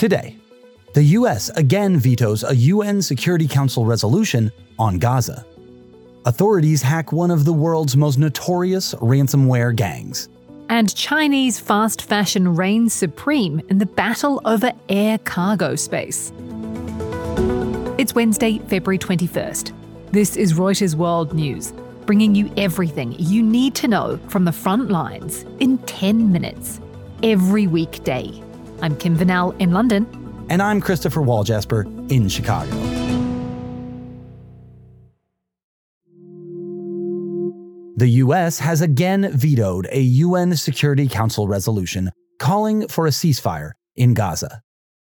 Today, the US again vetoes a UN Security Council resolution on Gaza. Authorities hack one of the world's most notorious ransomware gangs. And Chinese fast fashion reigns supreme in the battle over air cargo space. It's Wednesday, February 21st. This is Reuters World News, bringing you everything you need to know from the front lines in 10 minutes, every weekday. I'm Kim Vanell in London. And I'm Christopher Walljasper in Chicago. The US has again vetoed a UN Security Council resolution calling for a ceasefire in Gaza.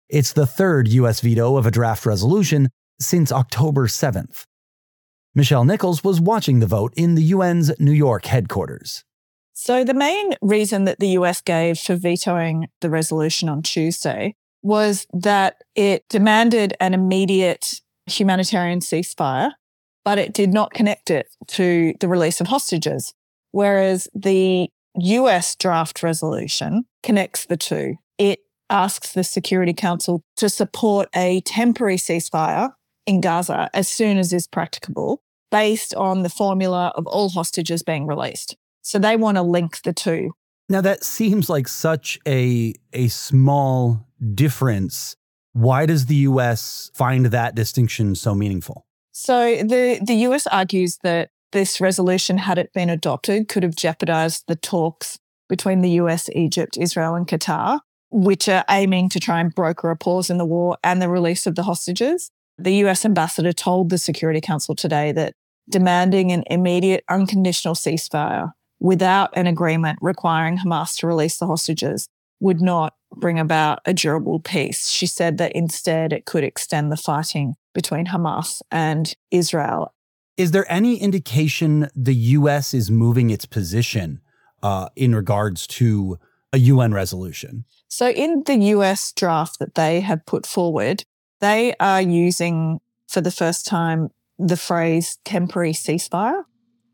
It's the third US veto of a draft resolution since October 7th. Michelle Nichols was watching the vote in the UN's New York headquarters. So, the main reason that the US gave for vetoing the resolution on Tuesday was that it demanded an immediate humanitarian ceasefire, but it did not connect it to the release of hostages. Whereas the US draft resolution connects the two. It asks the Security Council to support a temporary ceasefire in Gaza as soon as is practicable, based on the formula of all hostages being released. So they want to link the two. Now that seems like such a a small difference. Why does the US find that distinction so meaningful? So the the US argues that this resolution had it been adopted could have jeopardized the talks between the US, Egypt, Israel and Qatar, which are aiming to try and broker a pause in the war and the release of the hostages. The US ambassador told the Security Council today that demanding an immediate unconditional ceasefire without an agreement requiring Hamas to release the hostages would not bring about a durable peace. She said that instead it could extend the fighting between Hamas and Israel. Is there any indication the U.S. is moving its position uh, in regards to a UN resolution? So, in the US draft that they have put forward, they are using for the first time the phrase temporary ceasefire.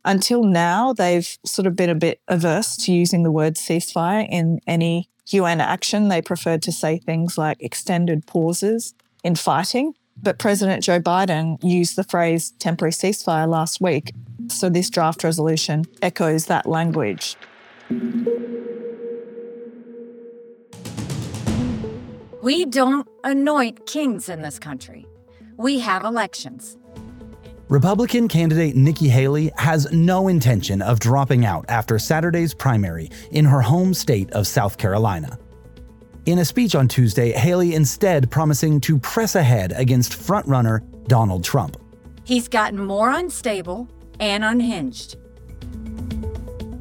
Until now, they've sort of been a bit averse to using the word ceasefire in any UN action. They preferred to say things like extended pauses in fighting. But President Joe Biden used the phrase temporary ceasefire last week. So this draft resolution echoes that language. We don't anoint kings in this country. We have elections. Republican candidate Nikki Haley has no intention of dropping out after Saturday's primary in her home state of South Carolina. In a speech on Tuesday, Haley instead promising to press ahead against frontrunner Donald Trump. He's gotten more unstable and unhinged.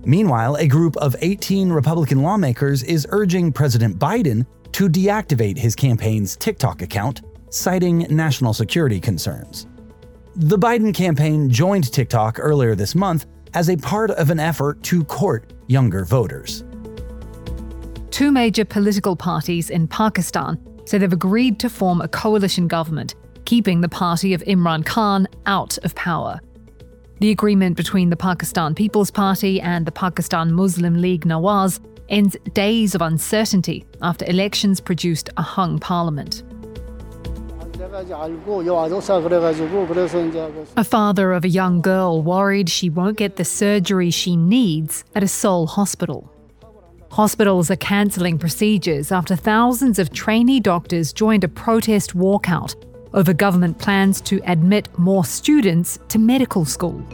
Meanwhile, a group of 18 Republican lawmakers is urging President Biden to deactivate his campaign's TikTok account, citing national security concerns. The Biden campaign joined TikTok earlier this month as a part of an effort to court younger voters. Two major political parties in Pakistan say they've agreed to form a coalition government, keeping the party of Imran Khan out of power. The agreement between the Pakistan People's Party and the Pakistan Muslim League Nawaz ends days of uncertainty after elections produced a hung parliament. A father of a young girl worried she won't get the surgery she needs at a Seoul hospital. Hospitals are cancelling procedures after thousands of trainee doctors joined a protest walkout over government plans to admit more students to medical school.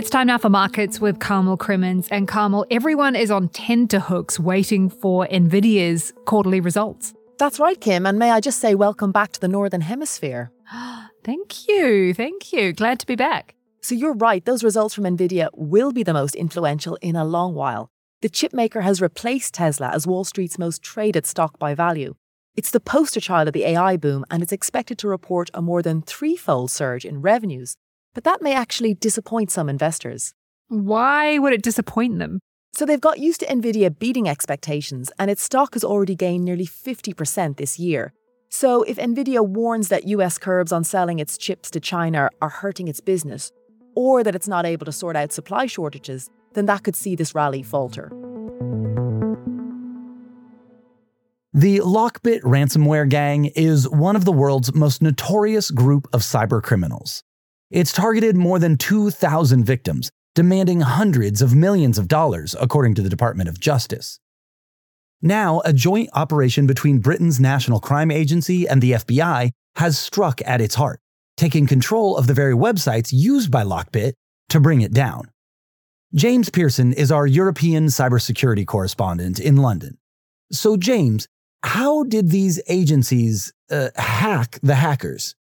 It's time now for markets with Carmel Crimmins. And Carmel, everyone is on tenterhooks waiting for NVIDIA's quarterly results. That's right, Kim. And may I just say, welcome back to the Northern Hemisphere. thank you. Thank you. Glad to be back. So you're right. Those results from NVIDIA will be the most influential in a long while. The chipmaker has replaced Tesla as Wall Street's most traded stock by value. It's the poster child of the AI boom, and it's expected to report a more than threefold surge in revenues but that may actually disappoint some investors. Why would it disappoint them? So they've got used to Nvidia beating expectations, and its stock has already gained nearly 50% this year. So if Nvidia warns that US curbs on selling its chips to China are hurting its business, or that it's not able to sort out supply shortages, then that could see this rally falter. The Lockbit ransomware gang is one of the world's most notorious group of cyber criminals. It's targeted more than 2,000 victims, demanding hundreds of millions of dollars, according to the Department of Justice. Now, a joint operation between Britain's National Crime Agency and the FBI has struck at its heart, taking control of the very websites used by Lockbit to bring it down. James Pearson is our European cybersecurity correspondent in London. So, James, how did these agencies uh, hack the hackers?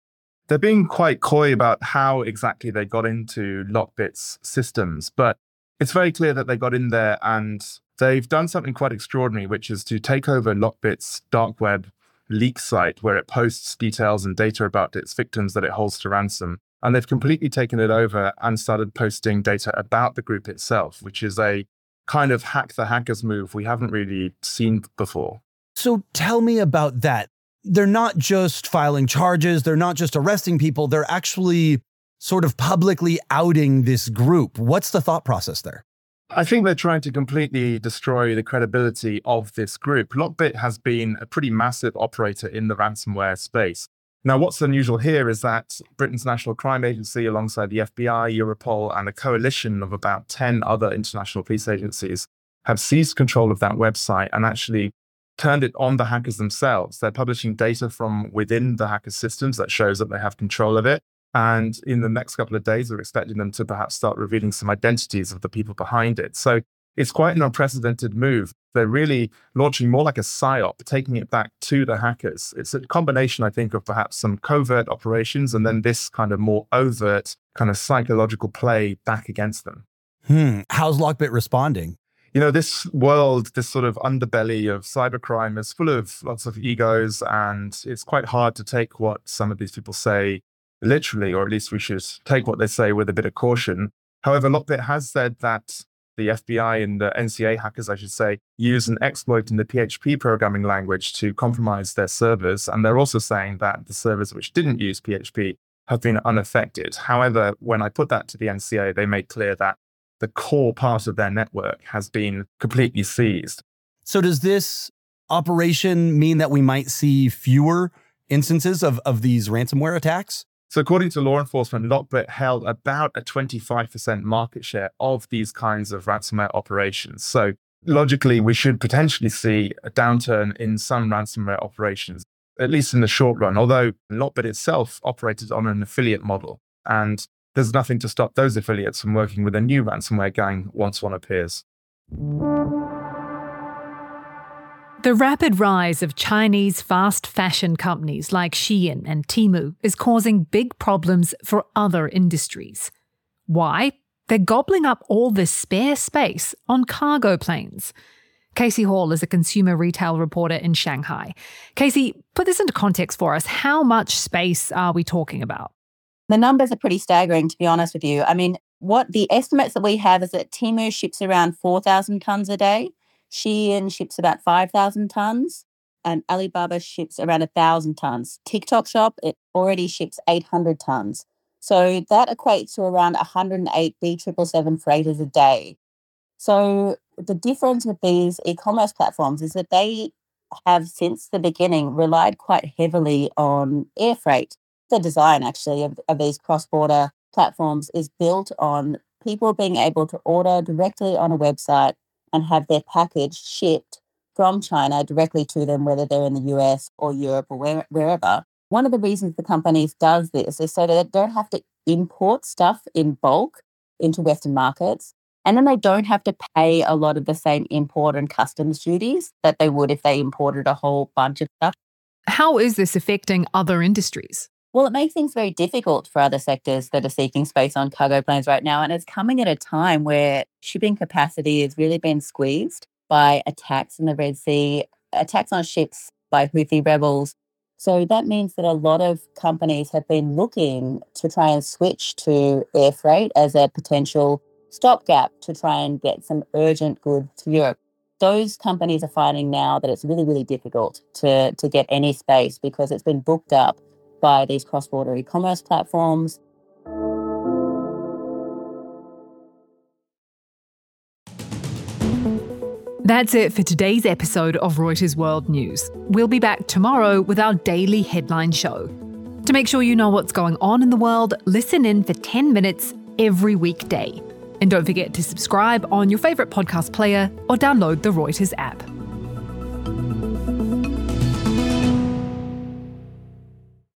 They're being quite coy about how exactly they got into Lockbit's systems, but it's very clear that they got in there and they've done something quite extraordinary, which is to take over Lockbit's dark web leak site where it posts details and data about its victims that it holds to ransom. And they've completely taken it over and started posting data about the group itself, which is a kind of hack the hackers move we haven't really seen before. So tell me about that. They're not just filing charges, they're not just arresting people, they're actually sort of publicly outing this group. What's the thought process there? I think they're trying to completely destroy the credibility of this group. Lockbit has been a pretty massive operator in the ransomware space. Now, what's unusual here is that Britain's National Crime Agency, alongside the FBI, Europol, and a coalition of about 10 other international police agencies, have seized control of that website and actually turned it on the hackers themselves. They're publishing data from within the hackers' systems that shows that they have control of it. And in the next couple of days, we're expecting them to perhaps start revealing some identities of the people behind it. So it's quite an unprecedented move. They're really launching more like a psyop, taking it back to the hackers. It's a combination, I think, of perhaps some covert operations and then this kind of more overt kind of psychological play back against them. Hmm. How's Lockbit responding? You know, this world, this sort of underbelly of cybercrime is full of lots of egos, and it's quite hard to take what some of these people say literally, or at least we should take what they say with a bit of caution. However, Lockbit has said that the FBI and the NCA hackers, I should say, use an exploit in the PHP programming language to compromise their servers. And they're also saying that the servers which didn't use PHP have been unaffected. However, when I put that to the NCA, they made clear that the core part of their network has been completely seized. So, does this operation mean that we might see fewer instances of, of these ransomware attacks? So, according to law enforcement, Lockbit held about a 25% market share of these kinds of ransomware operations. So, logically, we should potentially see a downturn in some ransomware operations, at least in the short run, although Lockbit itself operated on an affiliate model. And there's nothing to stop those affiliates from working with a new ransomware gang once one appears. The rapid rise of Chinese fast fashion companies like Shein and Temu is causing big problems for other industries. Why? They're gobbling up all this spare space on cargo planes. Casey Hall is a consumer retail reporter in Shanghai. Casey, put this into context for us. How much space are we talking about? The numbers are pretty staggering, to be honest with you. I mean, what the estimates that we have is that Temu ships around 4,000 tons a day. Shein ships about 5,000 tons and Alibaba ships around 1,000 tons. TikTok Shop, it already ships 800 tons. So that equates to around 108 B777 freighters a day. So the difference with these e commerce platforms is that they have since the beginning relied quite heavily on air freight. The design actually of, of these cross border platforms is built on people being able to order directly on a website and have their package shipped from China directly to them, whether they're in the US or Europe or where, wherever. One of the reasons the companies does this is so that they don't have to import stuff in bulk into Western markets. And then they don't have to pay a lot of the same import and customs duties that they would if they imported a whole bunch of stuff. How is this affecting other industries? Well, it makes things very difficult for other sectors that are seeking space on cargo planes right now. And it's coming at a time where shipping capacity has really been squeezed by attacks in the Red Sea, attacks on ships by Houthi rebels. So that means that a lot of companies have been looking to try and switch to air freight as a potential stopgap to try and get some urgent goods to Europe. Those companies are finding now that it's really, really difficult to, to get any space because it's been booked up by these cross border e commerce platforms. That's it for today's episode of Reuters World News. We'll be back tomorrow with our daily headline show. To make sure you know what's going on in the world, listen in for 10 minutes every weekday. And don't forget to subscribe on your favourite podcast player or download the Reuters app.